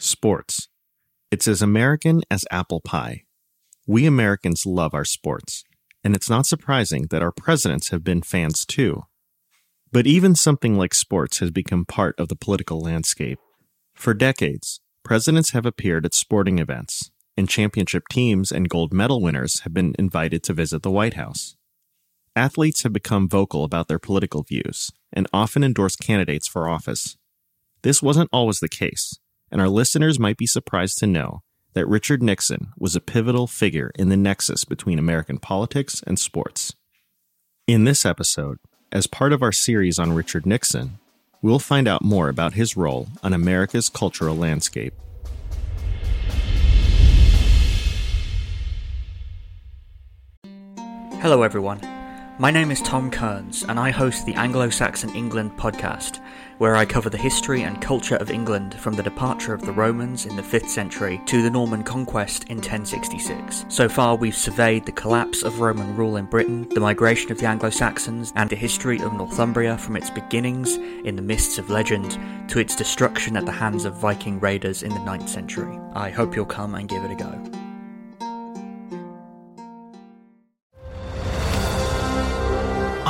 Sports. It's as American as apple pie. We Americans love our sports, and it's not surprising that our presidents have been fans too. But even something like sports has become part of the political landscape. For decades, presidents have appeared at sporting events, and championship teams and gold medal winners have been invited to visit the White House. Athletes have become vocal about their political views and often endorse candidates for office. This wasn't always the case, and our listeners might be surprised to know that Richard Nixon was a pivotal figure in the nexus between American politics and sports. In this episode, as part of our series on Richard Nixon, we'll find out more about his role on America's cultural landscape. Hello, everyone. My name is Tom Kearns, and I host the Anglo Saxon England podcast, where I cover the history and culture of England from the departure of the Romans in the 5th century to the Norman conquest in 1066. So far, we've surveyed the collapse of Roman rule in Britain, the migration of the Anglo Saxons, and the history of Northumbria from its beginnings in the mists of legend to its destruction at the hands of Viking raiders in the 9th century. I hope you'll come and give it a go.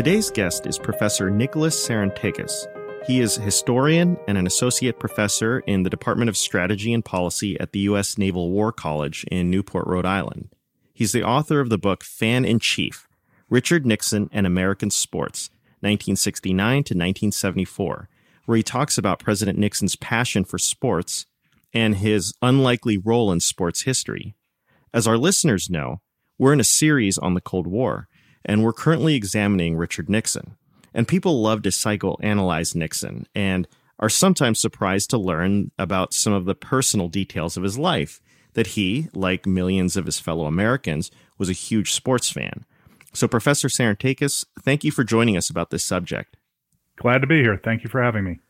Today's guest is Professor Nicholas Sarantakes. He is a historian and an associate professor in the Department of Strategy and Policy at the U.S. Naval War College in Newport, Rhode Island. He's the author of the book Fan in Chief Richard Nixon and American Sports, 1969 to 1974, where he talks about President Nixon's passion for sports and his unlikely role in sports history. As our listeners know, we're in a series on the Cold War and we're currently examining Richard Nixon. And people love to psychoanalyze Nixon and are sometimes surprised to learn about some of the personal details of his life that he, like millions of his fellow Americans, was a huge sports fan. So, Professor Sarantakes, thank you for joining us about this subject. Glad to be here. Thank you for having me.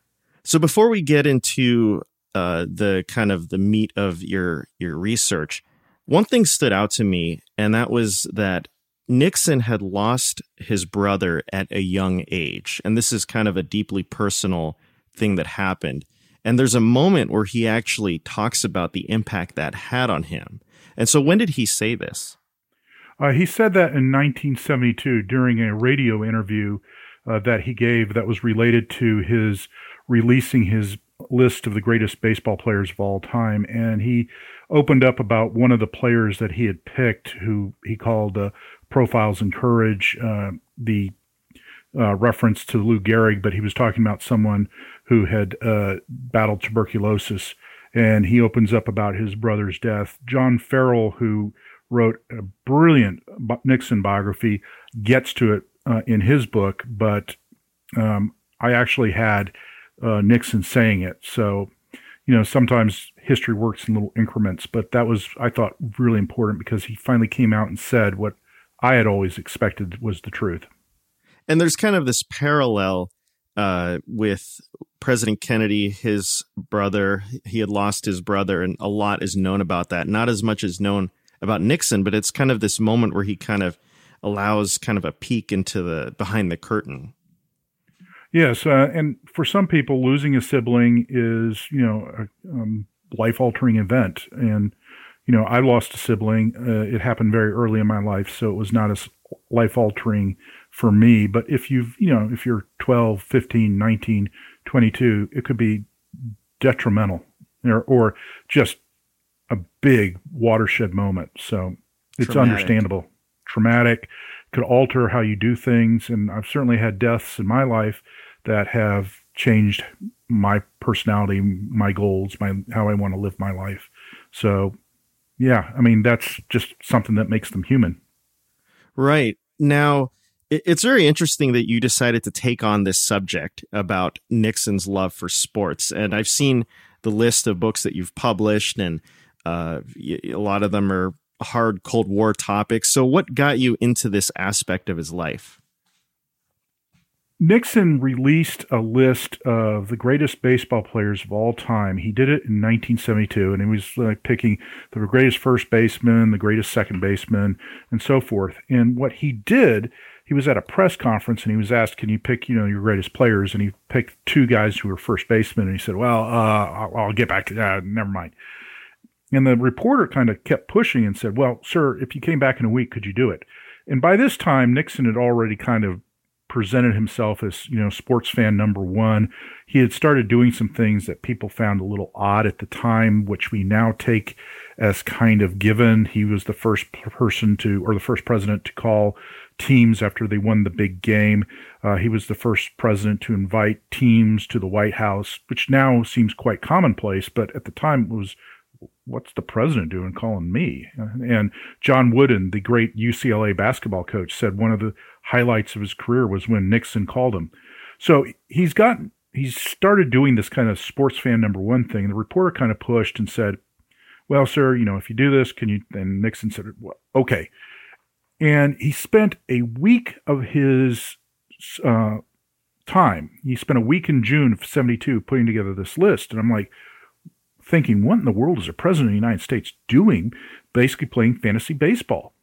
So, before we get into uh, the kind of the meat of your your research, one thing stood out to me, and that was that Nixon had lost his brother at a young age. And this is kind of a deeply personal thing that happened. And there's a moment where he actually talks about the impact that had on him. And so, when did he say this? Uh, he said that in 1972 during a radio interview uh, that he gave that was related to his releasing his list of the greatest baseball players of all time. And he opened up about one of the players that he had picked, who he called uh, Profiles in Courage uh, the uh, reference to Lou Gehrig, but he was talking about someone who had uh, battled tuberculosis. And he opens up about his brother's death. John Farrell, who wrote a brilliant Nixon biography, gets to it uh, in his book, but um, I actually had uh, Nixon saying it. So, you know, sometimes history works in little increments, but that was, I thought, really important because he finally came out and said what I had always expected was the truth. And there's kind of this parallel uh, with President Kennedy, his brother. He had lost his brother, and a lot is known about that. Not as much as known about Nixon, but it's kind of this moment where he kind of allows kind of a peek into the behind the curtain. Yes, uh, and for some people, losing a sibling is you know a um, life altering event, and you know I lost a sibling. Uh, it happened very early in my life, so it was not as life altering for me. But if you've, you know, if you're 12, 15, 19, 22, it could be detrimental or, or just a big watershed moment. So it's Traumatic. understandable. Traumatic could alter how you do things. And I've certainly had deaths in my life that have changed my personality, my goals, my how I want to live my life. So, yeah, I mean that's just something that makes them human. Right. Now, it's very interesting that you decided to take on this subject about Nixon's love for sports. And I've seen the list of books that you've published, and uh, a lot of them are hard Cold War topics. So, what got you into this aspect of his life? Nixon released a list of the greatest baseball players of all time. He did it in 1972, and he was like picking the greatest first baseman, the greatest second baseman, and so forth. And what he did, he was at a press conference and he was asked, "Can you pick, you know, your greatest players?" And he picked two guys who were first basemen, and he said, "Well, uh, I'll, I'll, get back to that. Never mind." And the reporter kind of kept pushing and said, "Well, sir, if you came back in a week, could you do it?" And by this time, Nixon had already kind of presented himself as you know sports fan number one. He had started doing some things that people found a little odd at the time, which we now take as kind of given. He was the first person to, or the first president to call teams after they won the big game. Uh, he was the first president to invite teams to the White House, which now seems quite commonplace, but at the time it was what's the president doing calling me? And John Wooden, the great UCLA basketball coach, said one of the highlights of his career was when Nixon called him. So he's got he's started doing this kind of sports fan number one thing. The reporter kind of pushed and said, "Well, sir, you know, if you do this, can you?" And Nixon said, well, "Okay." And he spent a week of his uh, time. He spent a week in June of '72 putting together this list, and I'm like, thinking, what in the world is a president of the United States doing? Basically, playing fantasy baseball.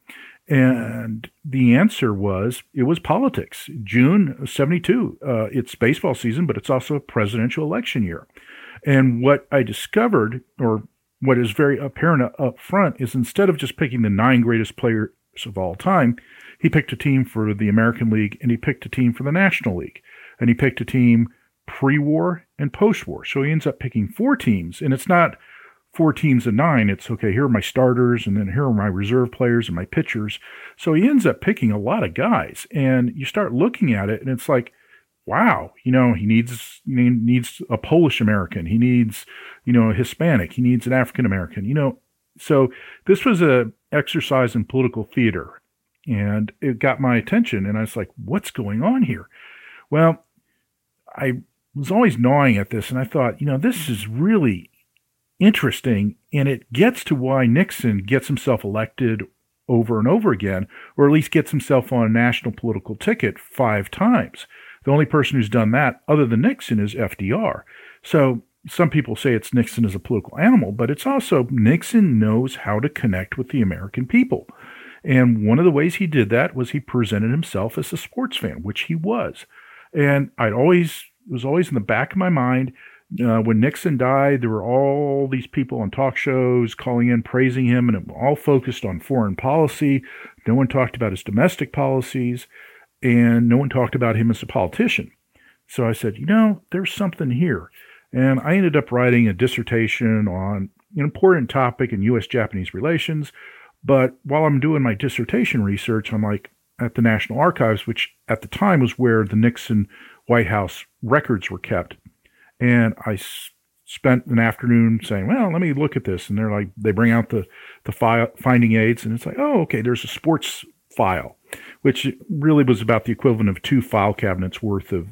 And the answer was it was politics. June 72, uh, it's baseball season, but it's also a presidential election year. And what I discovered, or what is very apparent up front, is instead of just picking the nine greatest players of all time, he picked a team for the American League and he picked a team for the National League. And he picked a team pre war and post war. So he ends up picking four teams. And it's not four teams of nine. It's okay, here are my starters, and then here are my reserve players and my pitchers. So he ends up picking a lot of guys. And you start looking at it, and it's like, wow, you know, he needs he needs a Polish American, he needs, you know, a Hispanic, he needs an African American, you know. So this was a exercise in political theater, and it got my attention, and I was like, what's going on here? Well, I was always gnawing at this, and I thought, you know, this is really interesting, and it gets to why Nixon gets himself elected over and over again, or at least gets himself on a national political ticket five times. The only person who's done that, other than Nixon, is FDR. So some people say it's Nixon as a political animal, but it's also Nixon knows how to connect with the American people. And one of the ways he did that was he presented himself as a sports fan, which he was. And I'd always, it was always in the back of my mind uh, when Nixon died, there were all these people on talk shows calling in, praising him, and it all focused on foreign policy. No one talked about his domestic policies, and no one talked about him as a politician. So I said, you know, there's something here. And I ended up writing a dissertation on an important topic in U.S. Japanese relations. But while I'm doing my dissertation research, I'm like at the National Archives, which at the time was where the Nixon White House records were kept. And I s- spent an afternoon saying, well, let me look at this. And they're like, they bring out the, the file, finding aids, and it's like, oh, okay, there's a sports file, which really was about the equivalent of two file cabinets worth of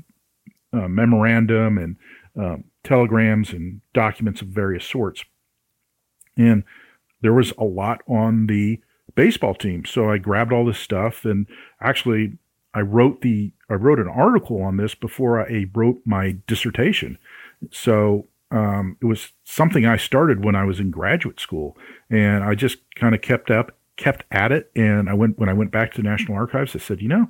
uh, memorandum and um, telegrams and documents of various sorts. And there was a lot on the baseball team. So I grabbed all this stuff and actually I wrote the I wrote an article on this before I wrote my dissertation. So um, it was something I started when I was in graduate school, and I just kind of kept up, kept at it. And I went when I went back to the National Archives. I said, you know,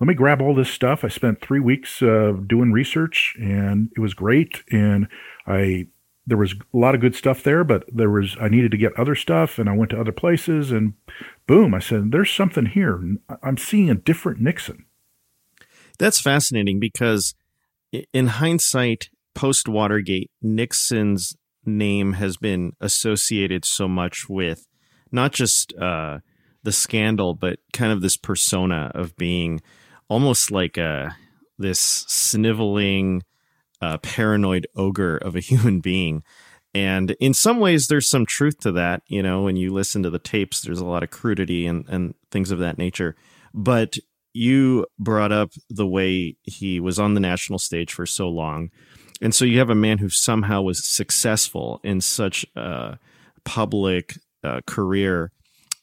let me grab all this stuff. I spent three weeks uh, doing research, and it was great. And I there was a lot of good stuff there, but there was I needed to get other stuff, and I went to other places, and boom, I said, "There's something here. I'm seeing a different Nixon." That's fascinating because, in hindsight, post Watergate, Nixon's name has been associated so much with not just uh, the scandal, but kind of this persona of being almost like a this sniveling uh, paranoid ogre of a human being. And in some ways, there's some truth to that. You know, when you listen to the tapes, there's a lot of crudity and, and things of that nature. But you brought up the way he was on the national stage for so long. And so you have a man who somehow was successful in such a public uh, career.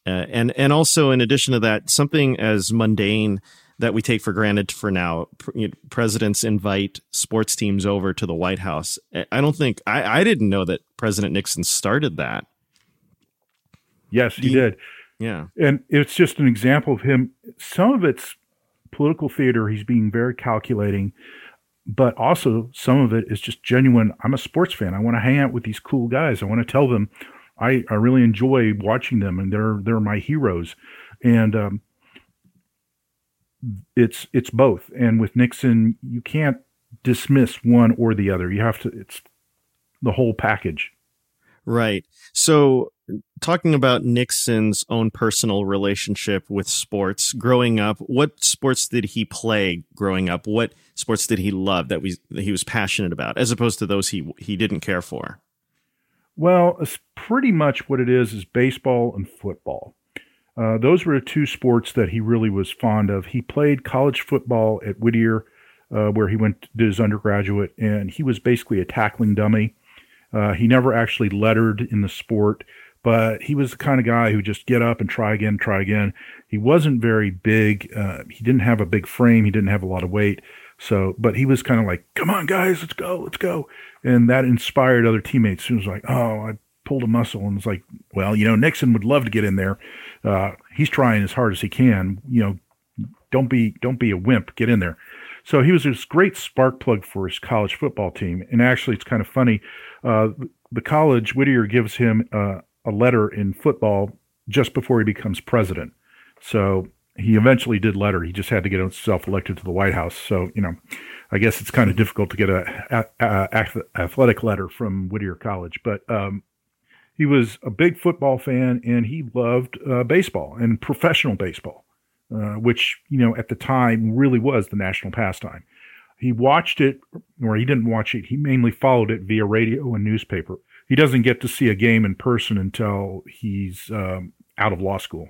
Uh, and, and also, in addition to that, something as mundane that we take for granted for now. Presidents invite sports teams over to the White House. I don't think I, I didn't know that President Nixon started that. Yes, he, he did. Yeah, and it's just an example of him. Some of it's political theater. He's being very calculating, but also some of it is just genuine. I'm a sports fan. I want to hang out with these cool guys. I want to tell them I, I really enjoy watching them, and they're they're my heroes. And um, it's it's both. And with Nixon, you can't dismiss one or the other. You have to. It's the whole package. Right. So, talking about Nixon's own personal relationship with sports growing up, what sports did he play growing up? What sports did he love that, we, that he was passionate about, as opposed to those he he didn't care for? Well, it's pretty much what it is is baseball and football. Uh, those were the two sports that he really was fond of. He played college football at Whittier, uh, where he went did his undergraduate, and he was basically a tackling dummy. Uh, he never actually lettered in the sport, but he was the kind of guy who just get up and try again, try again. He wasn't very big. Uh, he didn't have a big frame. He didn't have a lot of weight. So, but he was kind of like, "Come on, guys, let's go, let's go," and that inspired other teammates. It was like, "Oh, I pulled a muscle," and was like, "Well, you know, Nixon would love to get in there." uh, he's trying as hard as he can. You know, don't be don't be a wimp. Get in there. So he was this great spark plug for his college football team. And actually, it's kind of funny. Uh, the college Whittier gives him uh, a letter in football just before he becomes president. So he eventually did letter. He just had to get himself elected to the White House. So you know, I guess it's kind of difficult to get a, a, a athletic letter from Whittier College. But um, he was a big football fan and he loved uh, baseball and professional baseball, uh, which, you know, at the time really was the national pastime. He watched it, or he didn't watch it, he mainly followed it via radio and newspaper. He doesn't get to see a game in person until he's um, out of law school.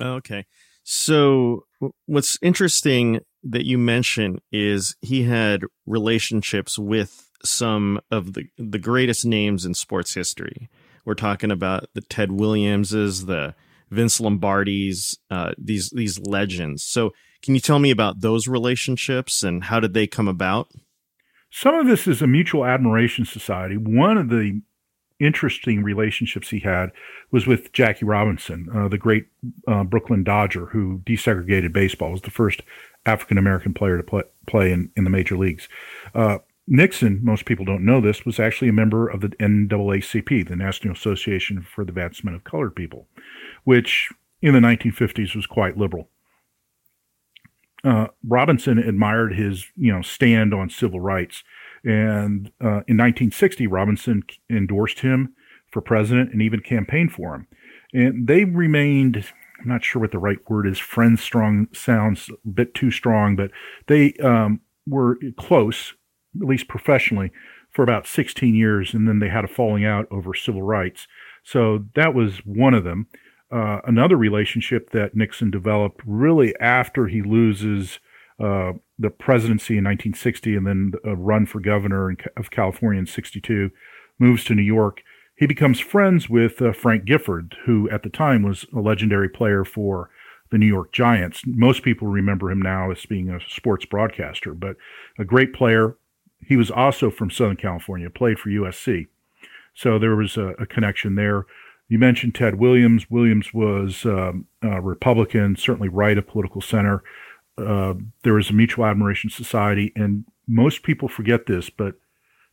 Okay. So, what's interesting that you mention is he had relationships with some of the, the greatest names in sports history. We're talking about the Ted Williamses, the Vince Lombardis, uh, these these legends. So, can you tell me about those relationships and how did they come about? Some of this is a mutual admiration society. One of the interesting relationships he had was with Jackie Robinson, uh, the great uh, Brooklyn Dodger who desegregated baseball. Was the first African American player to play, play in, in the major leagues. Uh, Nixon, most people don't know this, was actually a member of the NAACP, the National Association for the Advancement of Colored People, which in the 1950s was quite liberal. Uh, Robinson admired his, you know, stand on civil rights, and uh, in 1960, Robinson endorsed him for president and even campaigned for him. And they remained, I'm not sure what the right word is, friends strong sounds a bit too strong, but they um, were close at least professionally, for about 16 years, and then they had a falling out over civil rights. So that was one of them. Uh, another relationship that Nixon developed really after he loses uh, the presidency in 1960 and then a run for governor of California in 62, moves to New York. He becomes friends with uh, Frank Gifford, who at the time was a legendary player for the New York Giants. Most people remember him now as being a sports broadcaster, but a great player, he was also from Southern California, played for USC. So there was a, a connection there. You mentioned Ted Williams. Williams was um, a Republican, certainly right of political center. Uh, there was a mutual admiration society, and most people forget this, but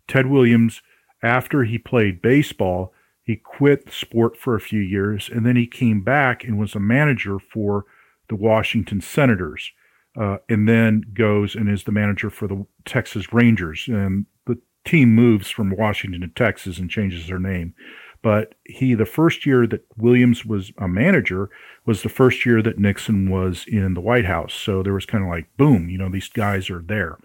Ted Williams After he played baseball, he quit the sport for a few years, and then he came back and was a manager for the Washington Senators, uh, and then goes and is the manager for the Texas Rangers. And the team moves from Washington to Texas and changes their name. But he, the first year that Williams was a manager, was the first year that Nixon was in the White House. So there was kind of like, boom, you know, these guys are there.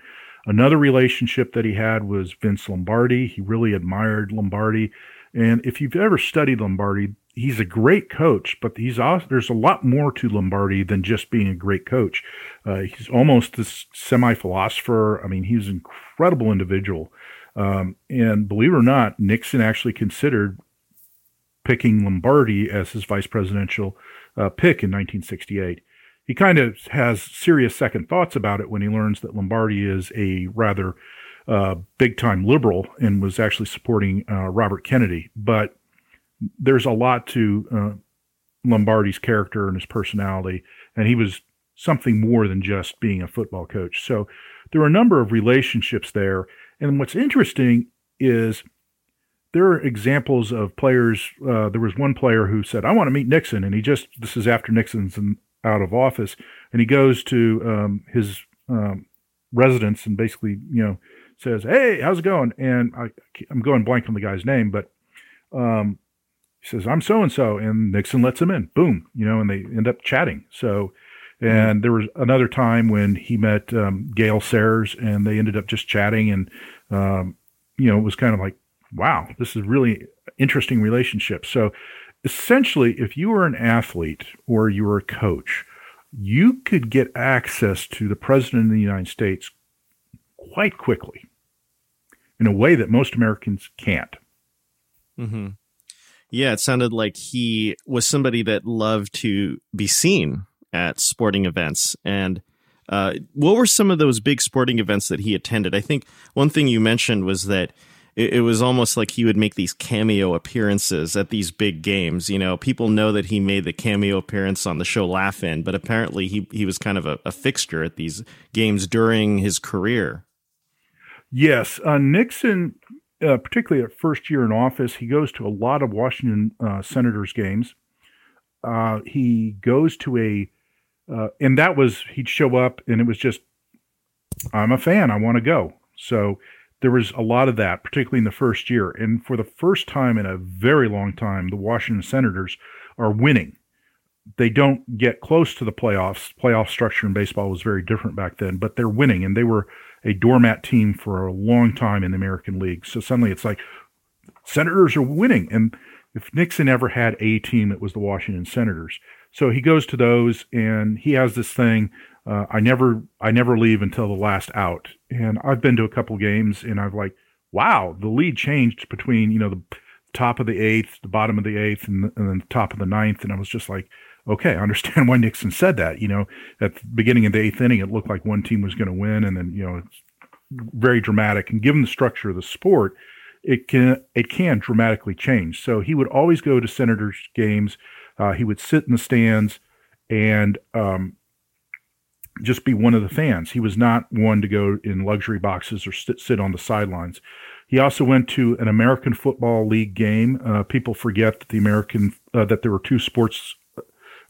Another relationship that he had was Vince Lombardi. He really admired Lombardi. And if you've ever studied Lombardi, he's a great coach, but he's also, there's a lot more to Lombardi than just being a great coach. Uh, he's almost this semi philosopher. I mean, he's an incredible individual. Um, and believe it or not, Nixon actually considered picking Lombardi as his vice presidential uh, pick in 1968. He kind of has serious second thoughts about it when he learns that Lombardi is a rather uh, big time liberal and was actually supporting uh, Robert Kennedy. But there's a lot to uh, Lombardi's character and his personality, and he was something more than just being a football coach. So there are a number of relationships there. And what's interesting is there are examples of players. Uh, there was one player who said, "I want to meet Nixon," and he just this is after Nixon's in, out of office, and he goes to um, his um, residence and basically, you know, says, "Hey, how's it going?" And I, I'm going blank on the guy's name, but um, he says, "I'm so and so," and Nixon lets him in. Boom, you know, and they end up chatting. So. And mm-hmm. there was another time when he met um, Gale Sayers, and they ended up just chatting, and um, you know, it was kind of like wow, this is really interesting relationship. So essentially, if you were an athlete or you were a coach, you could get access to the president of the United States quite quickly in a way that most Americans can't. Mm-hmm. Yeah, it sounded like he was somebody that loved to be seen at sporting events. And uh, what were some of those big sporting events that he attended? I think one thing you mentioned was that it, it, was almost like he would make these cameo appearances at these big games. You know, people know that he made the cameo appearance on the show Laugh-In, but apparently he he was kind of a, a fixture at these games during his career. Yes, uh, Nixon, uh, particularly at first year in office, he goes to a lot of Washington uh, Senators games. Uh, he goes to a, uh, and that was he'd show up, and it was just, I'm a fan, I want to go. So there was a lot of that, particularly in the first year. And for the first time in a very long time, the Washington Senators are winning. They don't get close to the playoffs. Playoff structure in baseball was very different back then, but they're winning, and they were a doormat team for a long time in the American League. So suddenly it's like Senators are winning. And if Nixon ever had a team, it was the Washington Senators. So he goes to those, and he has this thing uh, I never I never leave until the last out. And I've been to a couple games and I've like, wow, the lead changed between you know the top of the eighth, the bottom of the eighth, and, and then the top of the ninth. And I was just like, okay, I understand why Nixon said that. You know, at the beginning of the eighth inning, it looked like one team was going to win, and then you know it's very dramatic. And given the structure of the sport, it can it can dramatically change. So he would always go to Senators games. Uh, he would sit in the stands and um, just be one of the fans. He was not one to go in luxury boxes or sit, sit on the sidelines. He also went to an American Football League game. Uh, people forget that the American uh, that there were two sports,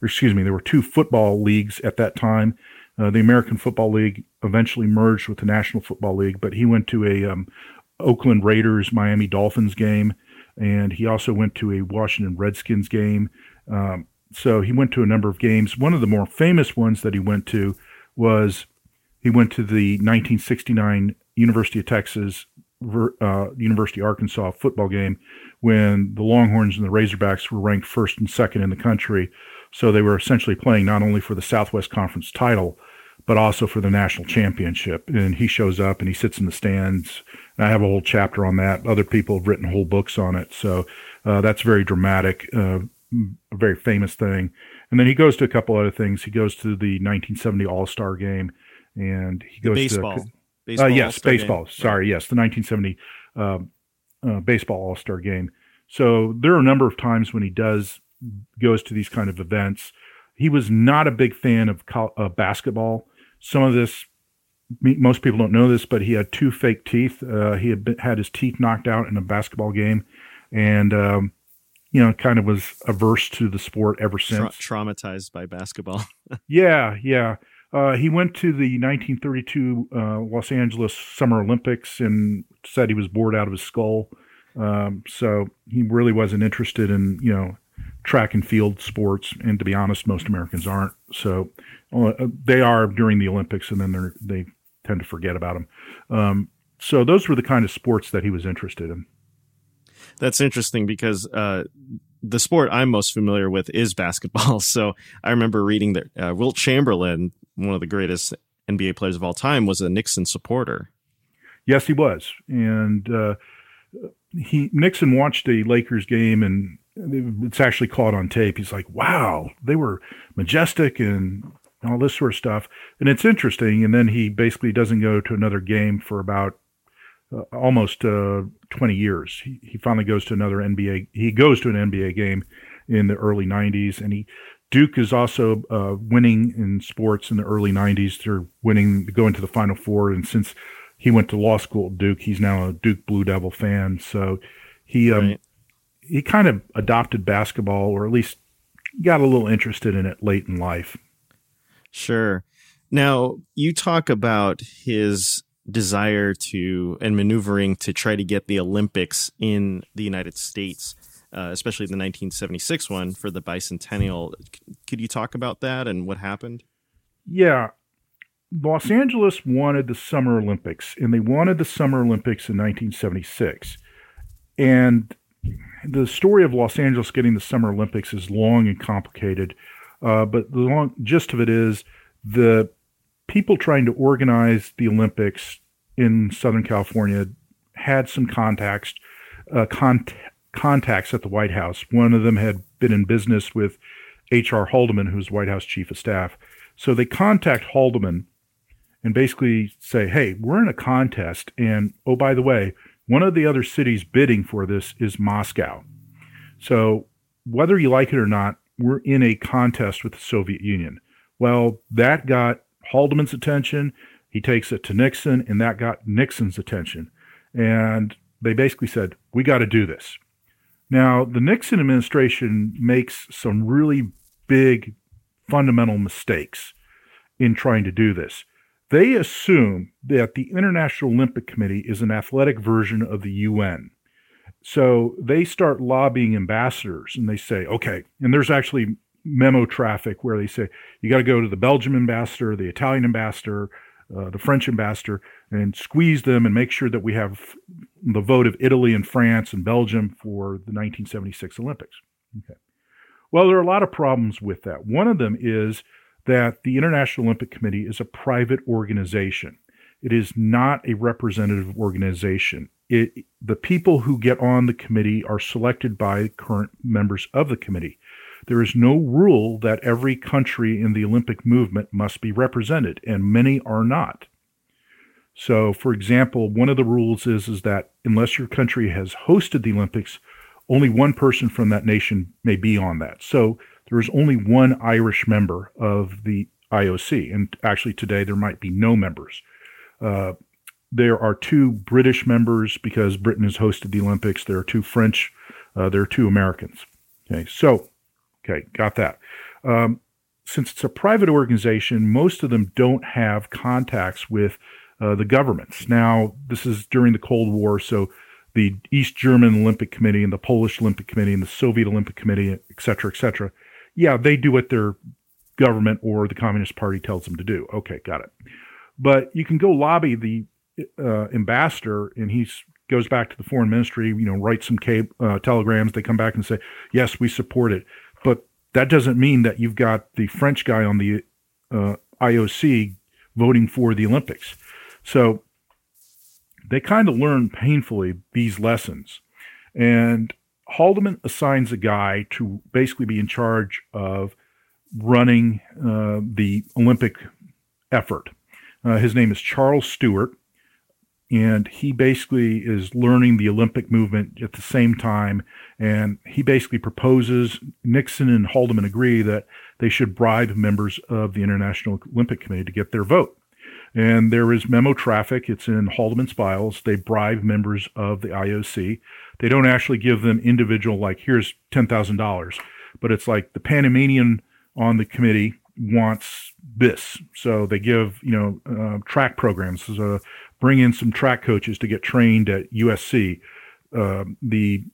excuse me, there were two football leagues at that time. Uh, the American Football League eventually merged with the National Football League, but he went to a um, Oakland Raiders Miami Dolphins game, and he also went to a Washington Redskins game. Um, so he went to a number of games. One of the more famous ones that he went to was he went to the 1969 University of Texas, uh, University of Arkansas football game when the Longhorns and the Razorbacks were ranked first and second in the country. So they were essentially playing not only for the Southwest Conference title, but also for the national championship. And he shows up and he sits in the stands. And I have a whole chapter on that. Other people have written whole books on it. So uh, that's very dramatic, uh, a very famous thing. And then he goes to a couple other things. He goes to the 1970 All Star game, and he goes the baseball. to baseball. Uh, yes, baseball. Game. Sorry, yes, the 1970 um, uh, baseball All Star game. So there are a number of times when he does goes to these kind of events. He was not a big fan of uh, basketball. Some of this most people don't know this, but he had two fake teeth. Uh, he had been, had his teeth knocked out in a basketball game, and um, you know, kind of was averse to the sport ever since. Tra- traumatized by basketball. yeah, yeah. Uh, he went to the 1932 uh, Los Angeles Summer Olympics and said he was bored out of his skull. Um, so he really wasn't interested in you know track and field sports. And to be honest, most Americans aren't. So uh, they are during the Olympics, and then they they tend to forget about them. Um, so those were the kind of sports that he was interested in. That's interesting because uh, the sport I'm most familiar with is basketball. So I remember reading that uh, Wilt Chamberlain, one of the greatest NBA players of all time, was a Nixon supporter. Yes, he was, and uh, he Nixon watched a Lakers game, and it's actually caught on tape. He's like, "Wow, they were majestic and all this sort of stuff," and it's interesting. And then he basically doesn't go to another game for about uh, almost uh, 20 years. He, he finally goes to another NBA. He goes to an NBA game in the early 90s, and he Duke is also uh, winning in sports in the early 90s. They're winning, going to the Final Four, and since he went to law school at Duke, he's now a Duke Blue Devil fan. So he um, right. he kind of adopted basketball, or at least got a little interested in it late in life. Sure. Now you talk about his desire to and maneuvering to try to get the Olympics in the United States, uh, especially the 1976 one for the bicentennial. Could you talk about that and what happened? Yeah. Los Angeles wanted the Summer Olympics, and they wanted the Summer Olympics in 1976. And the story of Los Angeles getting the Summer Olympics is long and complicated. Uh, but the long gist of it is the people trying to organize the Olympics in Southern California had some contacts, uh, contacts at the White House. One of them had been in business with H.R. Haldeman, who's White House chief of staff. So they contact Haldeman and basically say, hey, we're in a contest. And oh, by the way, one of the other cities bidding for this is Moscow. So whether you like it or not, we're in a contest with the Soviet Union. Well, that got Haldeman's attention. He takes it to Nixon, and that got Nixon's attention. And they basically said, We got to do this. Now, the Nixon administration makes some really big fundamental mistakes in trying to do this. They assume that the International Olympic Committee is an athletic version of the UN. So they start lobbying ambassadors and they say, okay, and there's actually memo traffic where they say you got to go to the Belgian ambassador, the Italian ambassador, uh, the French ambassador, and squeeze them and make sure that we have the vote of Italy and France and Belgium for the 1976 Olympics. Okay. Well, there are a lot of problems with that. One of them is that the International Olympic Committee is a private organization. It is not a representative organization. It, the people who get on the committee are selected by current members of the committee. There is no rule that every country in the Olympic movement must be represented, and many are not. So, for example, one of the rules is, is that unless your country has hosted the Olympics, only one person from that nation may be on that. So there is only one Irish member of the IOC, and actually today there might be no members. Uh, there are two British members because Britain has hosted the Olympics. There are two French. Uh, there are two Americans. Okay, so Okay, got that. Um, since it's a private organization, most of them don't have contacts with uh, the governments. Now, this is during the Cold War, so the East German Olympic Committee and the Polish Olympic Committee and the Soviet Olympic Committee, et cetera, et cetera, yeah, they do what their government or the Communist Party tells them to do. Okay, got it. But you can go lobby the uh, ambassador, and he goes back to the foreign ministry, you know, write some cable, uh, telegrams. They come back and say, yes, we support it. But that doesn't mean that you've got the French guy on the uh, IOC voting for the Olympics. So they kind of learn painfully these lessons. And Haldeman assigns a guy to basically be in charge of running uh, the Olympic effort. Uh, his name is Charles Stewart and he basically is learning the Olympic movement at the same time. And he basically proposes Nixon and Haldeman agree that they should bribe members of the International Olympic Committee to get their vote. And there is memo traffic. It's in Haldeman's files. They bribe members of the IOC. They don't actually give them individual, like, here's $10,000, but it's like the Panamanian on the committee wants this. So they give, you know, uh, track programs. So bring in some track coaches to get trained at USC. Uh, the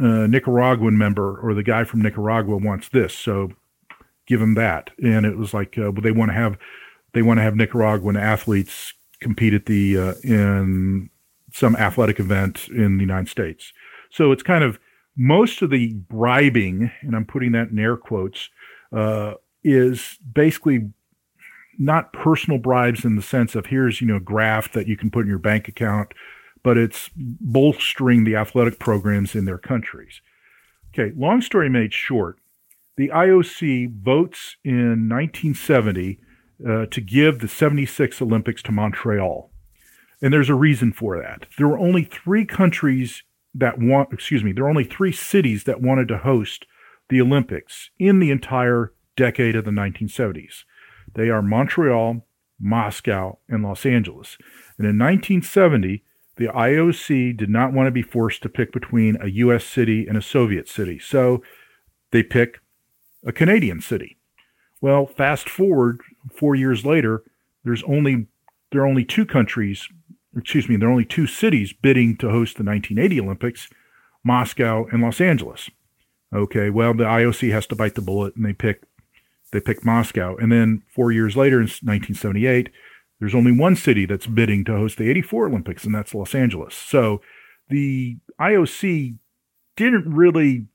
uh, Nicaraguan member or the guy from Nicaragua wants this. So give him that. And it was like, uh, they want to have they want to have Nicaraguan athletes compete at the uh, in some athletic event in the United States. So it's kind of most of the bribing, and I'm putting that in air quotes, uh, is basically not personal bribes in the sense of here's you know graft that you can put in your bank account, but it's bolstering the athletic programs in their countries. Okay, long story made short, the IOC votes in 1970 uh, to give the 76 Olympics to Montreal. And there's a reason for that. There were only three countries that want, excuse me, there were only three cities that wanted to host the Olympics in the entire decade of the 1970s. They are Montreal, Moscow, and Los Angeles. And in 1970, the IOC did not want to be forced to pick between a U.S. city and a Soviet city. So they pick a Canadian city. Well, fast forward four years later, there's only there are only two countries, excuse me, there are only two cities bidding to host the 1980 Olympics, Moscow and Los Angeles. Okay, well the IOC has to bite the bullet and they pick they pick Moscow. And then four years later, in 1978, there's only one city that's bidding to host the 84 Olympics, and that's Los Angeles. So the IOC didn't really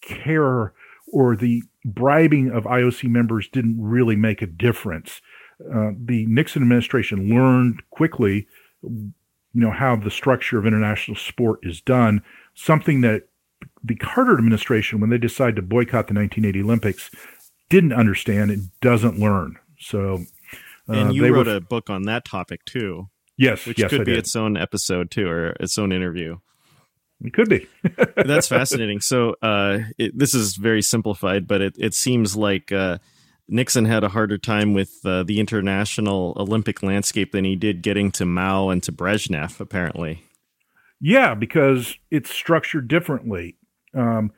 care or the bribing of IOC members didn't really make a difference. Uh, the Nixon administration learned quickly, you know, how the structure of international sport is done. Something that the Carter administration, when they decided to boycott the 1980 Olympics, didn't understand and doesn't learn. So, uh, and you wrote were, a book on that topic too. Yes, which yes, could I be did. its own episode too, or its own interview. It could be. That's fascinating. So uh, it, this is very simplified, but it, it seems like uh, Nixon had a harder time with uh, the international Olympic landscape than he did getting to Mao and to Brezhnev, apparently. Yeah, because it's structured differently. Um,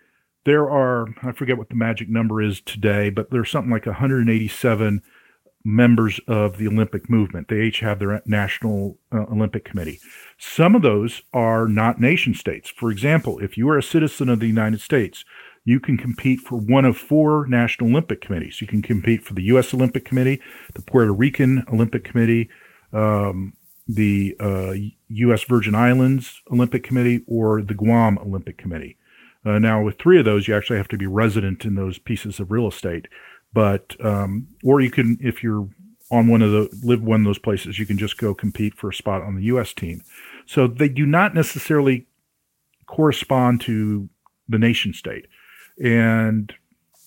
there are, I forget what the magic number is today, but there's something like 187 members of the Olympic movement. They each have their national uh, Olympic committee. Some of those are not nation states. For example, if you are a citizen of the United States, you can compete for one of four national Olympic committees. You can compete for the U.S. Olympic Committee, the Puerto Rican Olympic Committee, um, the uh, U.S. Virgin Islands Olympic Committee, or the Guam Olympic Committee. Uh, now, with three of those, you actually have to be resident in those pieces of real estate. But um, or you can, if you're on one of the live one of those places, you can just go compete for a spot on the U.S. team. So they do not necessarily correspond to the nation state, and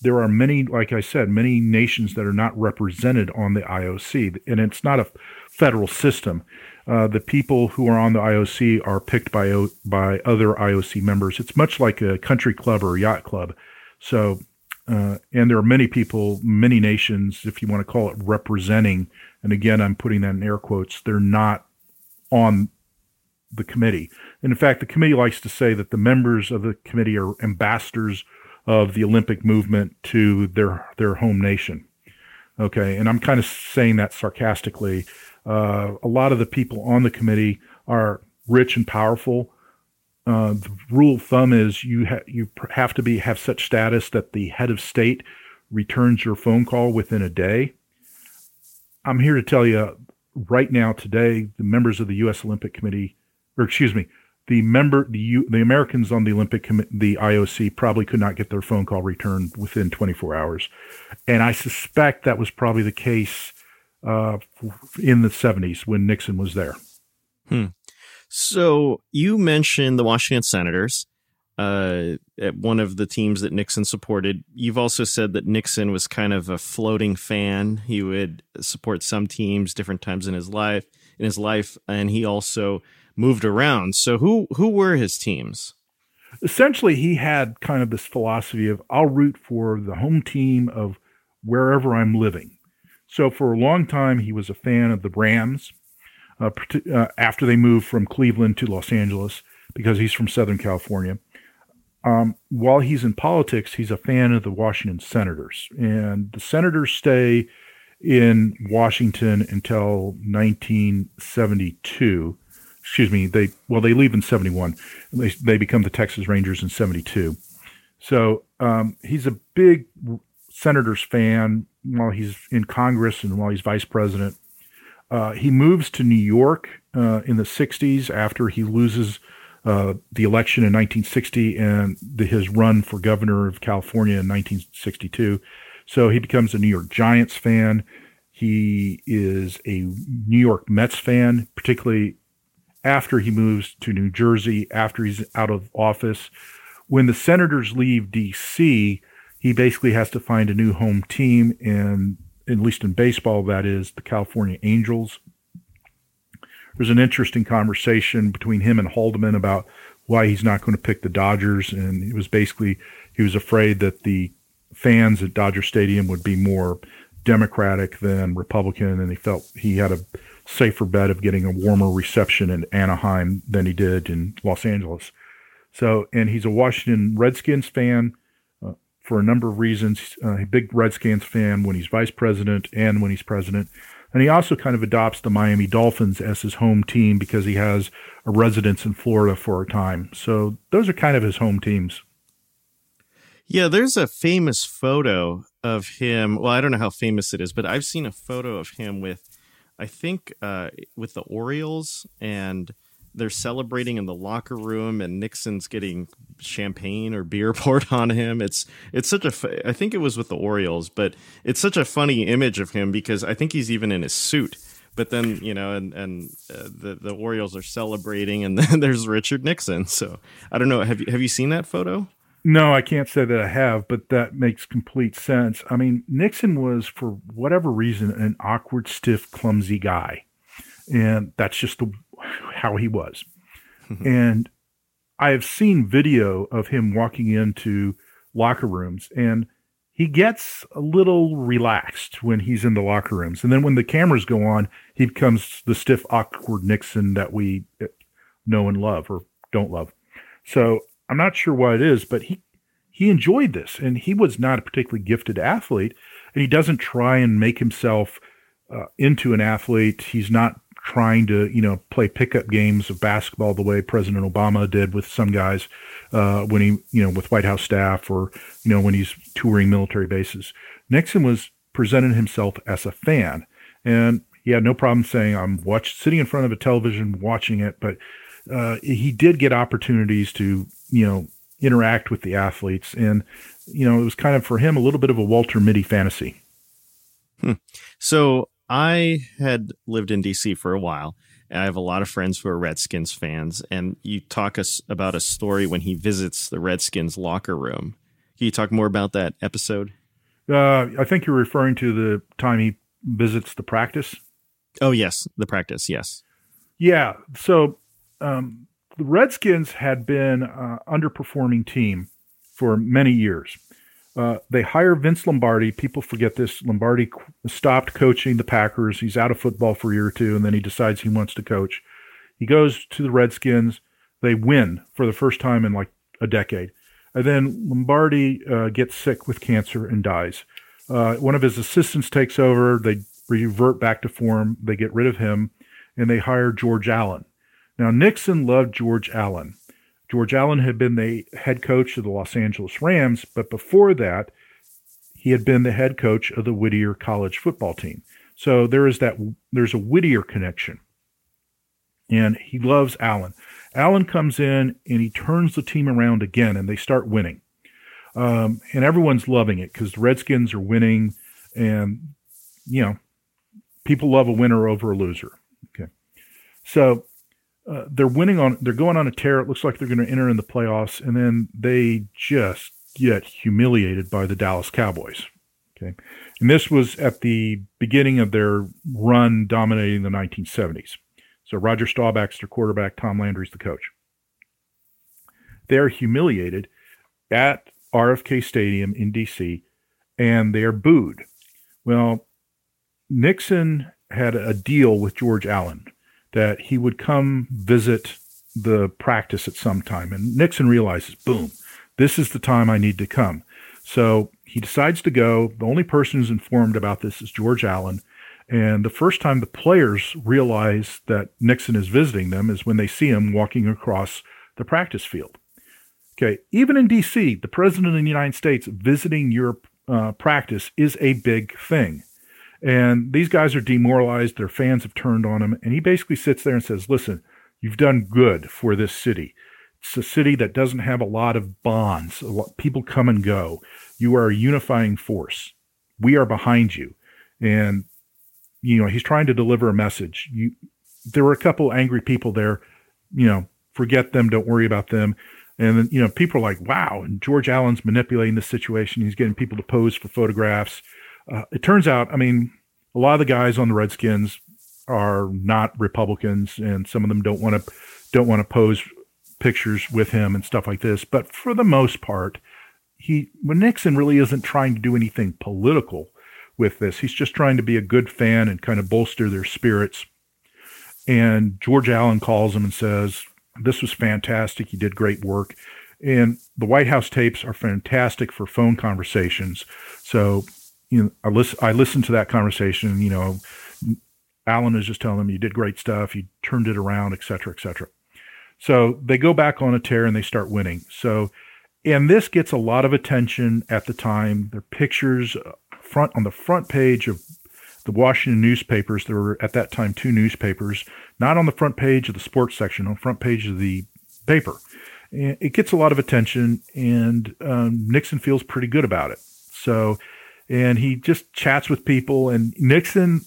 there are many, like I said, many nations that are not represented on the IOC, and it's not a federal system. Uh, the people who are on the IOC are picked by by other IOC members. It's much like a country club or a yacht club. So uh, and there are many people, many nations, if you want to call it, representing. And again, I'm putting that in air quotes. They're not on the committee. And in fact, the committee likes to say that the members of the committee are ambassadors of the Olympic movement to their their home nation. Okay, and I'm kind of saying that sarcastically. Uh, a lot of the people on the committee are rich and powerful, uh, the rule of thumb is you ha- you have to be have such status that the head of state returns your phone call within a day. I'm here to tell you right now today the members of the U.S. Olympic Committee, or excuse me, the member the U, the Americans on the Olympic Com- the IOC probably could not get their phone call returned within 24 hours, and I suspect that was probably the case uh, in the 70s when Nixon was there. Hmm. So you mentioned the Washington Senators, uh, one of the teams that Nixon supported. You've also said that Nixon was kind of a floating fan. He would support some teams different times in his life. In his life, and he also moved around. So who who were his teams? Essentially, he had kind of this philosophy of I'll root for the home team of wherever I'm living. So for a long time, he was a fan of the Rams. Uh, uh, after they moved from Cleveland to Los Angeles, because he's from Southern California. Um, while he's in politics, he's a fan of the Washington Senators, and the Senators stay in Washington until 1972. Excuse me, they well they leave in 71. They they become the Texas Rangers in 72. So um, he's a big Senators fan while he's in Congress and while he's vice president. Uh, he moves to New York uh, in the 60s after he loses uh, the election in 1960 and the, his run for governor of California in 1962. So he becomes a New York Giants fan. He is a New York Mets fan, particularly after he moves to New Jersey, after he's out of office. When the Senators leave D.C., he basically has to find a new home team, and at least in baseball, that is the California Angels. There's an interesting conversation between him and Haldeman about why he's not going to pick the Dodgers, and it was basically he was afraid that the fans at Dodger Stadium would be more Democratic than Republican, and he felt he had a safer bet of getting a warmer reception in Anaheim than he did in Los Angeles. So, and he's a Washington Redskins fan for a number of reasons. Uh, a big Redskins fan when he's vice president and when he's president. And he also kind of adopts the Miami Dolphins as his home team because he has a residence in Florida for a time. So those are kind of his home teams. Yeah, there's a famous photo of him. Well, I don't know how famous it is, but I've seen a photo of him with, I think, uh, with the Orioles, and they're celebrating in the locker room, and Nixon's getting champagne or beer poured on him. It's it's such a. I think it was with the Orioles, but it's such a funny image of him because I think he's even in his suit. But then you know, and and uh, the the Orioles are celebrating, and then there's Richard Nixon. So I don't know. Have you have you seen that photo? No, I can't say that I have, but that makes complete sense. I mean, Nixon was, for whatever reason, an awkward, stiff, clumsy guy. And that's just the, how he was. and I have seen video of him walking into locker rooms, and he gets a little relaxed when he's in the locker rooms. And then when the cameras go on, he becomes the stiff, awkward Nixon that we know and love or don't love. So I'm not sure why it is, but he he enjoyed this, and he was not a particularly gifted athlete, and he doesn't try and make himself uh, into an athlete. He's not trying to you know play pickup games of basketball the way President Obama did with some guys uh, when he you know with White House staff or you know when he's touring military bases. Nixon was presenting himself as a fan, and he had no problem saying I'm watch sitting in front of a television watching it, but uh, he did get opportunities to you know interact with the athletes, and you know it was kind of for him a little bit of a Walter Mitty fantasy. Hmm. So I had lived in DC for a while. And I have a lot of friends who are Redskins fans, and you talk us about a story when he visits the Redskins locker room. Can you talk more about that episode? Uh, I think you're referring to the time he visits the practice. Oh yes, the practice. Yes. Yeah. So um, the Redskins had been an underperforming team for many years. Uh, they hire Vince Lombardi. People forget this. Lombardi stopped coaching the Packers. He's out of football for a year or two, and then he decides he wants to coach. He goes to the Redskins. They win for the first time in like a decade. And then Lombardi uh, gets sick with cancer and dies. Uh, one of his assistants takes over. They revert back to form. They get rid of him, and they hire George Allen. Now, Nixon loved George Allen. George Allen had been the head coach of the Los Angeles Rams, but before that, he had been the head coach of the Whittier College football team. So there is that there's a Whittier connection. And he loves Allen. Allen comes in and he turns the team around again and they start winning. Um, and everyone's loving it because the Redskins are winning and you know, people love a winner over a loser. Okay. So uh, they're winning on they're going on a tear. It looks like they're going to enter in the playoffs, and then they just get humiliated by the Dallas Cowboys. Okay, and this was at the beginning of their run dominating the 1970s. So Roger Staubach's their quarterback, Tom Landry's the coach. They're humiliated at RFK Stadium in DC, and they are booed. Well, Nixon had a deal with George Allen that he would come visit the practice at some time. And Nixon realizes, boom, this is the time I need to come. So he decides to go. The only person who's informed about this is George Allen. And the first time the players realize that Nixon is visiting them is when they see him walking across the practice field. Okay, even in D.C., the president of the United States visiting your uh, practice is a big thing. And these guys are demoralized. Their fans have turned on him. And he basically sits there and says, Listen, you've done good for this city. It's a city that doesn't have a lot of bonds. Lot, people come and go. You are a unifying force. We are behind you. And, you know, he's trying to deliver a message. You, there were a couple angry people there. You know, forget them. Don't worry about them. And, you know, people are like, wow. And George Allen's manipulating the situation. He's getting people to pose for photographs. Uh, it turns out, I mean, a lot of the guys on the Redskins are not Republicans, and some of them don't want to don't want to pose pictures with him and stuff like this. But for the most part, he when Nixon really isn't trying to do anything political with this. He's just trying to be a good fan and kind of bolster their spirits. And George Allen calls him and says, "This was fantastic. You did great work." And the White House tapes are fantastic for phone conversations. So, you know, I listen I listened to that conversation, you know, Allen is just telling them you did great stuff, you turned it around, et cetera, et cetera. So they go back on a tear and they start winning. So, and this gets a lot of attention at the time. Their pictures uh, front on the front page of the Washington newspapers. There were at that time two newspapers, not on the front page of the sports section, on the front page of the paper. And it gets a lot of attention, and um, Nixon feels pretty good about it. So, and he just chats with people. And Nixon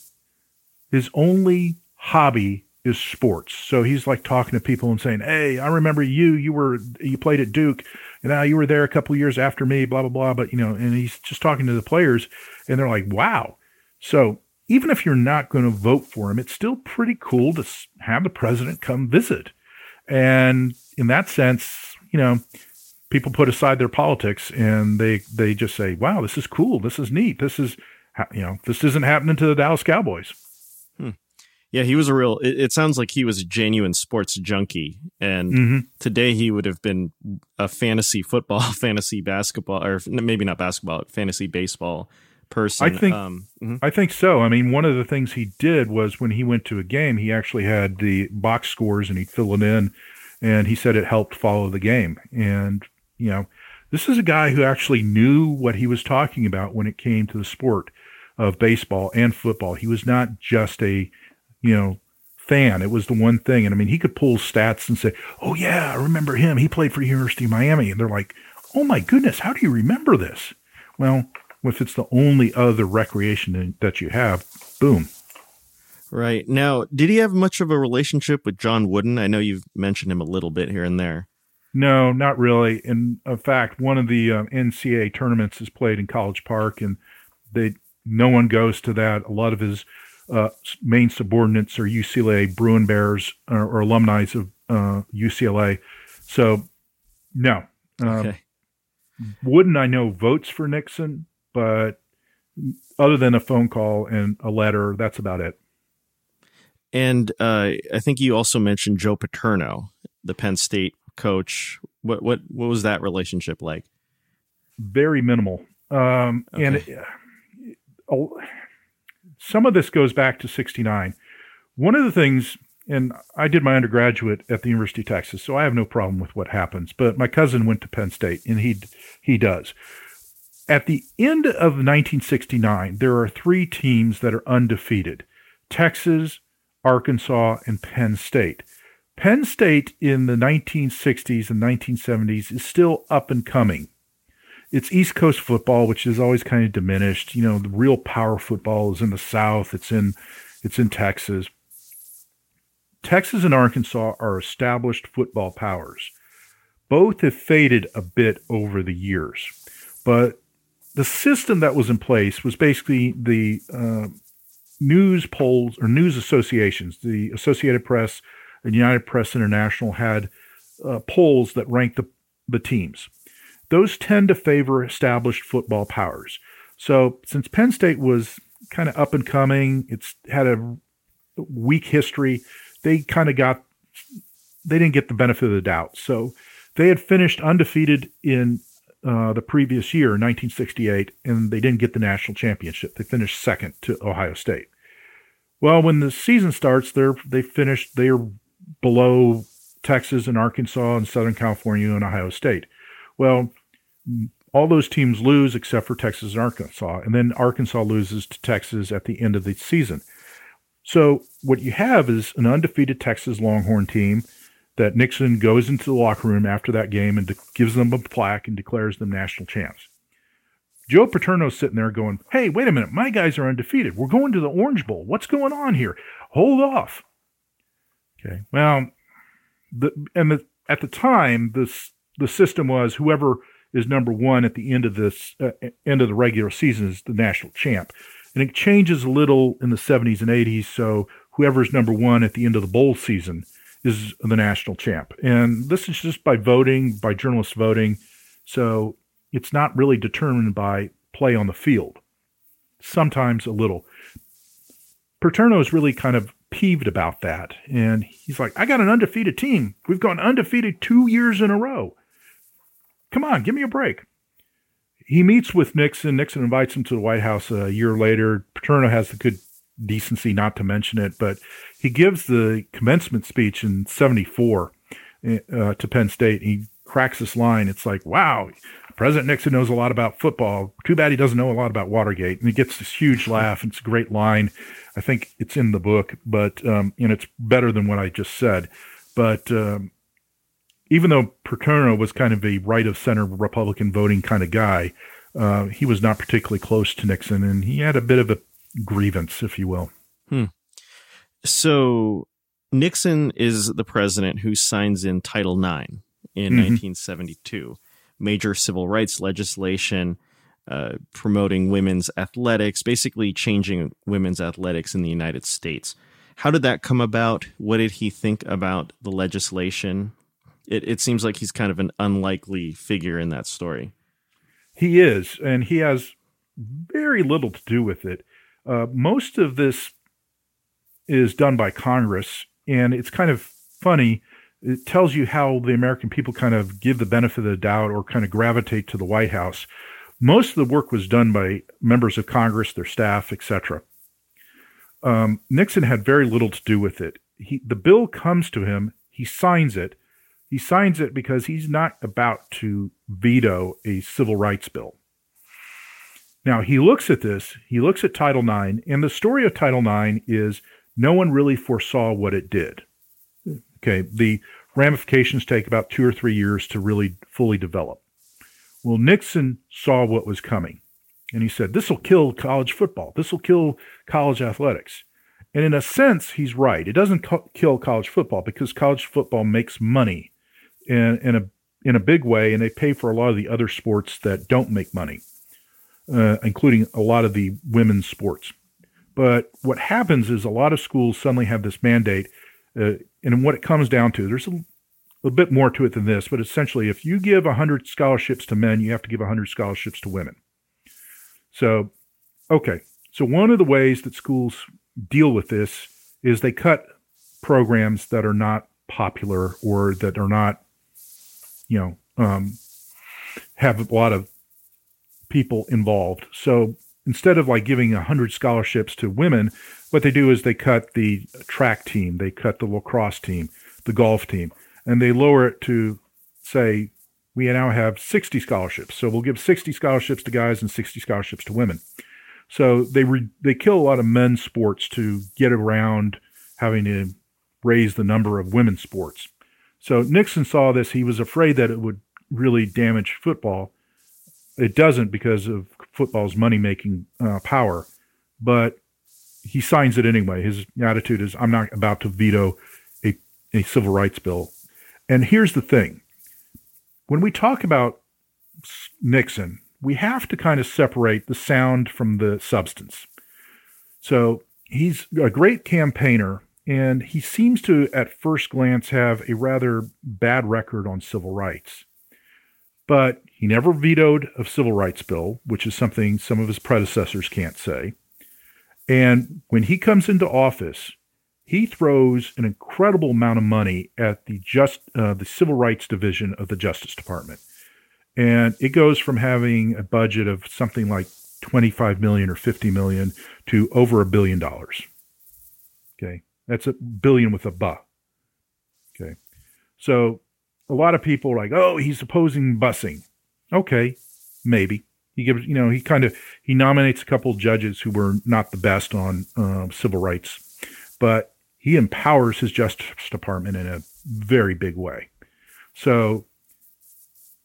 his only hobby is sports. So he's like talking to people and saying, "Hey, I remember you. You were you played at Duke, and now you were there a couple years after me. Blah blah blah." But you know, and he's just talking to the players, and they're like, "Wow." So even if you're not going to vote for him, it's still pretty cool to have the president come visit. And in that sense, you know, people put aside their politics and they they just say, "Wow, this is cool. This is neat. This is you know, this isn't happening to the Dallas Cowboys." Yeah, he was a real. It, it, sounds like he was a genuine sports junkie, and mm-hmm. today he would have been a fantasy football, fantasy basketball, or maybe not basketball, fantasy baseball person. I think. Um, mm-hmm. I think so. I mean, one of the things he did was when he went to a game, he actually had the box scores and he'd fill it in, and he said it helped follow the game. And you know, this is a guy who actually knew what he was talking about when it came to the sport of baseball and football. He was not just a you know, fan. It was the one thing. And I mean, he could pull stats and say, oh, yeah, I remember him. He played for University of Miami. And they're like, oh, my goodness, how do you remember this? Well, if it's the only other recreation that you have, boom. Right. Now, did he have much of a relationship with John Wooden? I know you've mentioned him a little bit here and there. No, not really. In, fact, one of the um, NCAA tournaments is played in College Park, and they no one goes to that. A lot of his uh, main subordinates are UCLA Bruin Bears or, or alumni of uh, UCLA. So, no. Um, okay. Wooden, I know, votes for Nixon, but other than a phone call and a letter, that's about it. And uh, I think you also mentioned Joe Paterno, the Penn State coach. What what what was that relationship like? Very minimal. Um, okay. And it, uh, some of this goes back to 69. One of the things, and I did my undergraduate at the University of Texas, so I have no problem with what happens, but my cousin went to Penn State, and he, he does. At the end of 1969, there are three teams that are undefeated Texas, Arkansas, and Penn State. Penn State in the 1960s and 1970s is still up and coming it's East Coast football, which is always kind of diminished. You know, the real power football is in the South. It's in it's in Texas. Texas and Arkansas are established football powers. Both have faded a bit over the years, but the system that was in place was basically the uh, news polls or news associations. The Associated Press and United Press International had uh, polls that ranked the, the teams those tend to favor established football powers. So, since Penn State was kind of up and coming. It's had a weak history. They kind of got they didn't get the benefit of the doubt. So they had finished undefeated in uh, the previous year, 1968, and they didn't get the national championship. They finished second to Ohio State. Well, when the season starts, they're they finished they're below Texas and Arkansas and Southern California and Ohio State. Well, all those teams lose except for Texas and Arkansas, and then Arkansas loses to Texas at the end of the season. So what you have is an undefeated Texas Longhorn team that Nixon goes into the locker room after that game and de- gives them a plaque and declares them national champs. Joe Paterno's sitting there going, Hey, wait a minute. My guys are undefeated. We're going to the Orange Bowl. What's going on here? Hold off. Okay. Well, the, and the, at the time, this, the system was whoever is number one at the end of this, uh, end of the regular season is the national champ. And it changes a little in the 70s and 80s. So whoever's number one at the end of the bowl season is the national champ. And this is just by voting, by journalists voting. So it's not really determined by play on the field. Sometimes a little. Paterno is really kind of peeved about that. And he's like, I got an undefeated team. We've gone undefeated two years in a row. Come on, give me a break. He meets with Nixon. Nixon invites him to the White House a year later. Paterno has the good decency not to mention it, but he gives the commencement speech in 74 uh, to Penn State. He cracks this line. It's like, wow, President Nixon knows a lot about football. Too bad he doesn't know a lot about Watergate. And he gets this huge laugh. And it's a great line. I think it's in the book, but, um, and it's better than what I just said. But, um, even though Paterno was kind of a right of center Republican voting kind of guy, uh, he was not particularly close to Nixon, and he had a bit of a grievance, if you will. Hmm. So Nixon is the president who signs in Title IX in mm-hmm. 1972, major civil rights legislation uh, promoting women's athletics, basically changing women's athletics in the United States. How did that come about? What did he think about the legislation? It, it seems like he's kind of an unlikely figure in that story. He is, and he has very little to do with it. Uh, most of this is done by Congress, and it's kind of funny. It tells you how the American people kind of give the benefit of the doubt or kind of gravitate to the White House. Most of the work was done by members of Congress, their staff, etc. Um, Nixon had very little to do with it. He, the bill comes to him, he signs it. He signs it because he's not about to veto a civil rights bill. Now, he looks at this, he looks at Title IX, and the story of Title IX is no one really foresaw what it did. Okay, the ramifications take about two or three years to really fully develop. Well, Nixon saw what was coming, and he said, This will kill college football. This will kill college athletics. And in a sense, he's right. It doesn't co- kill college football because college football makes money in, in, a, in a big way, and they pay for a lot of the other sports that don't make money uh, including a lot of the women's sports. But what happens is a lot of schools suddenly have this mandate, uh, and what it comes down to, there's a, a bit more to it than this, but essentially, if you give 100 scholarships to men, you have to give 100 scholarships to women. So, okay. So, one of the ways that schools deal with this is they cut programs that are not popular or that are not, you know, um, have a lot of people involved. So instead of like giving 100 scholarships to women, what they do is they cut the track team, they cut the lacrosse team, the golf team, and they lower it to say, we now have 60 scholarships. So we'll give 60 scholarships to guys and 60 scholarships to women. So they re- they kill a lot of men's sports to get around having to raise the number of women's sports. So Nixon saw this. He was afraid that it would really damage football. It doesn't because of football's money making uh, power, but he signs it anyway. His attitude is, I'm not about to veto a, a civil rights bill. And here's the thing when we talk about Nixon, we have to kind of separate the sound from the substance. So he's a great campaigner, and he seems to, at first glance, have a rather bad record on civil rights. But he never vetoed a civil rights bill, which is something some of his predecessors can't say. And when he comes into office, he throws an incredible amount of money at the just uh, the civil rights division of the Justice Department, and it goes from having a budget of something like 25 million or 50 million to over a billion dollars. Okay, that's a billion with a. Okay, so a lot of people are like, "Oh, he's opposing busing." Okay, maybe he gives you know he kind of he nominates a couple judges who were not the best on uh, civil rights, but he empowers his Justice Department in a very big way. So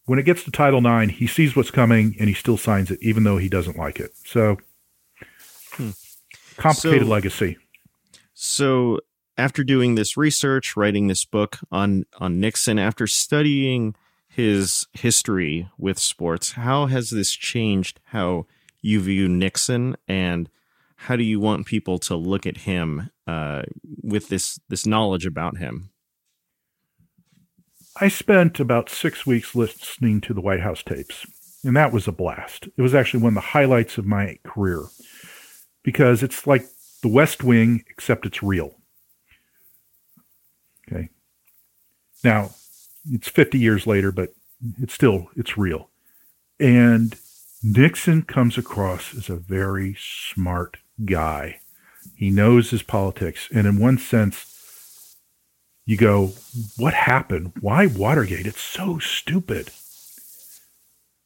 when it gets to Title IX, he sees what's coming and he still signs it, even though he doesn't like it. So hmm. complicated so, legacy. So after doing this research, writing this book on on Nixon, after studying his history with sports, how has this changed how you view Nixon and how do you want people to look at him uh, with this this knowledge about him? I spent about six weeks listening to the White House tapes, and that was a blast. It was actually one of the highlights of my career because it's like the West Wing, except it's real. Okay. Now, it's 50 years later, but it's still it's real. And Nixon comes across as a very smart guy. He knows his politics. And in one sense, you go, what happened? Why Watergate? It's so stupid.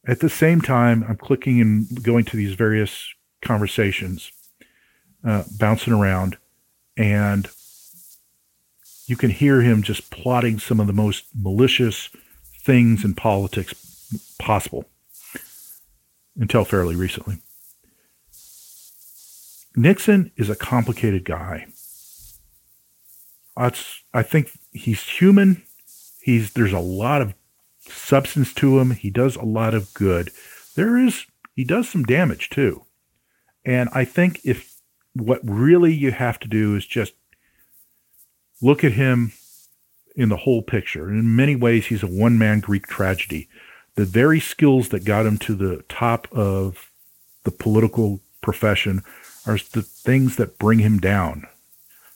At the same time, I'm clicking and going to these various conversations, uh, bouncing around, and you can hear him just plotting some of the most malicious things in politics possible until fairly recently. Nixon is a complicated guy. I think he's human. He's there's a lot of substance to him. He does a lot of good. There is he does some damage too. And I think if what really you have to do is just look at him in the whole picture. And in many ways, he's a one man Greek tragedy. The very skills that got him to the top of the political profession are the things that bring him down.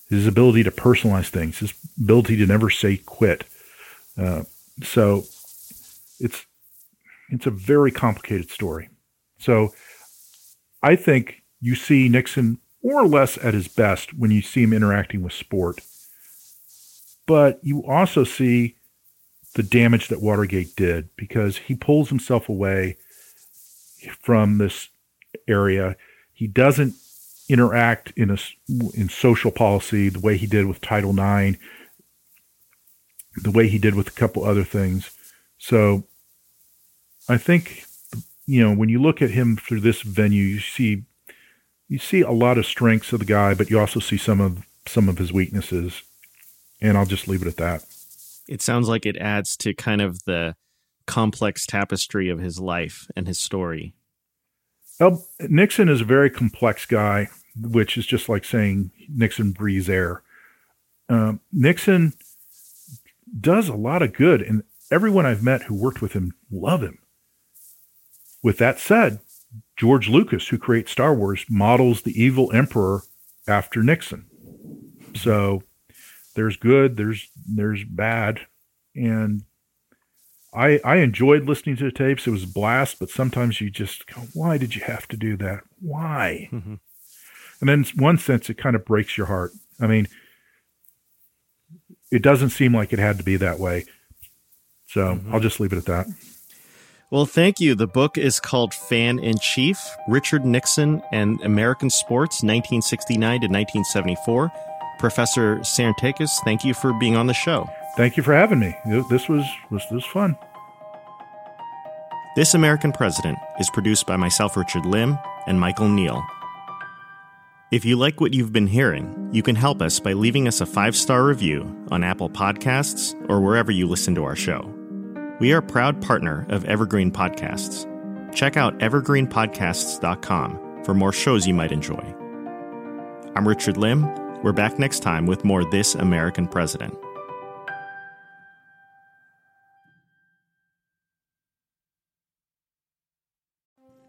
His ability to personalize things, his ability to never say quit. Uh, so it's it's a very complicated story. So I think you see Nixon more or less at his best when you see him interacting with sport. But you also see the damage that Watergate did because he pulls himself away from this area. He doesn't interact in a in social policy the way he did with Title IX, the way he did with a couple other things. So I think you know when you look at him through this venue, you see you see a lot of strengths of the guy, but you also see some of some of his weaknesses. And I'll just leave it at that. It sounds like it adds to kind of the complex tapestry of his life and his story. Well, Nixon is a very complex guy which is just like saying Nixon breathes air. Uh, Nixon does a lot of good, and everyone I've met who worked with him love him. With that said, George Lucas, who creates Star Wars, models the evil emperor after Nixon. So there's good, there's there's bad, and I I enjoyed listening to the tapes. It was a blast, but sometimes you just go, why did you have to do that? Why? Mm-hmm. And in one sense, it kind of breaks your heart. I mean, it doesn't seem like it had to be that way. So mm-hmm. I'll just leave it at that. Well, thank you. The book is called Fan in Chief Richard Nixon and American Sports, 1969 to 1974. Professor Sarantakes, thank you for being on the show. Thank you for having me. This was, was, this was fun. This American President is produced by myself, Richard Lim, and Michael Neal. If you like what you've been hearing, you can help us by leaving us a five star review on Apple Podcasts or wherever you listen to our show. We are a proud partner of Evergreen Podcasts. Check out evergreenpodcasts.com for more shows you might enjoy. I'm Richard Lim. We're back next time with more This American President.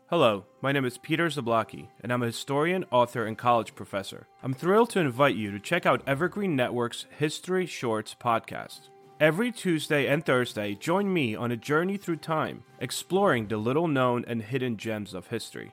Hello, my name is Peter Zablocki, and I'm a historian, author, and college professor. I'm thrilled to invite you to check out Evergreen Network's History Shorts podcast. Every Tuesday and Thursday, join me on a journey through time, exploring the little known and hidden gems of history.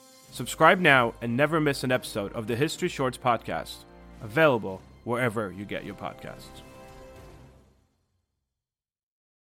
Subscribe now and never miss an episode of the History Shorts podcast, available wherever you get your podcasts.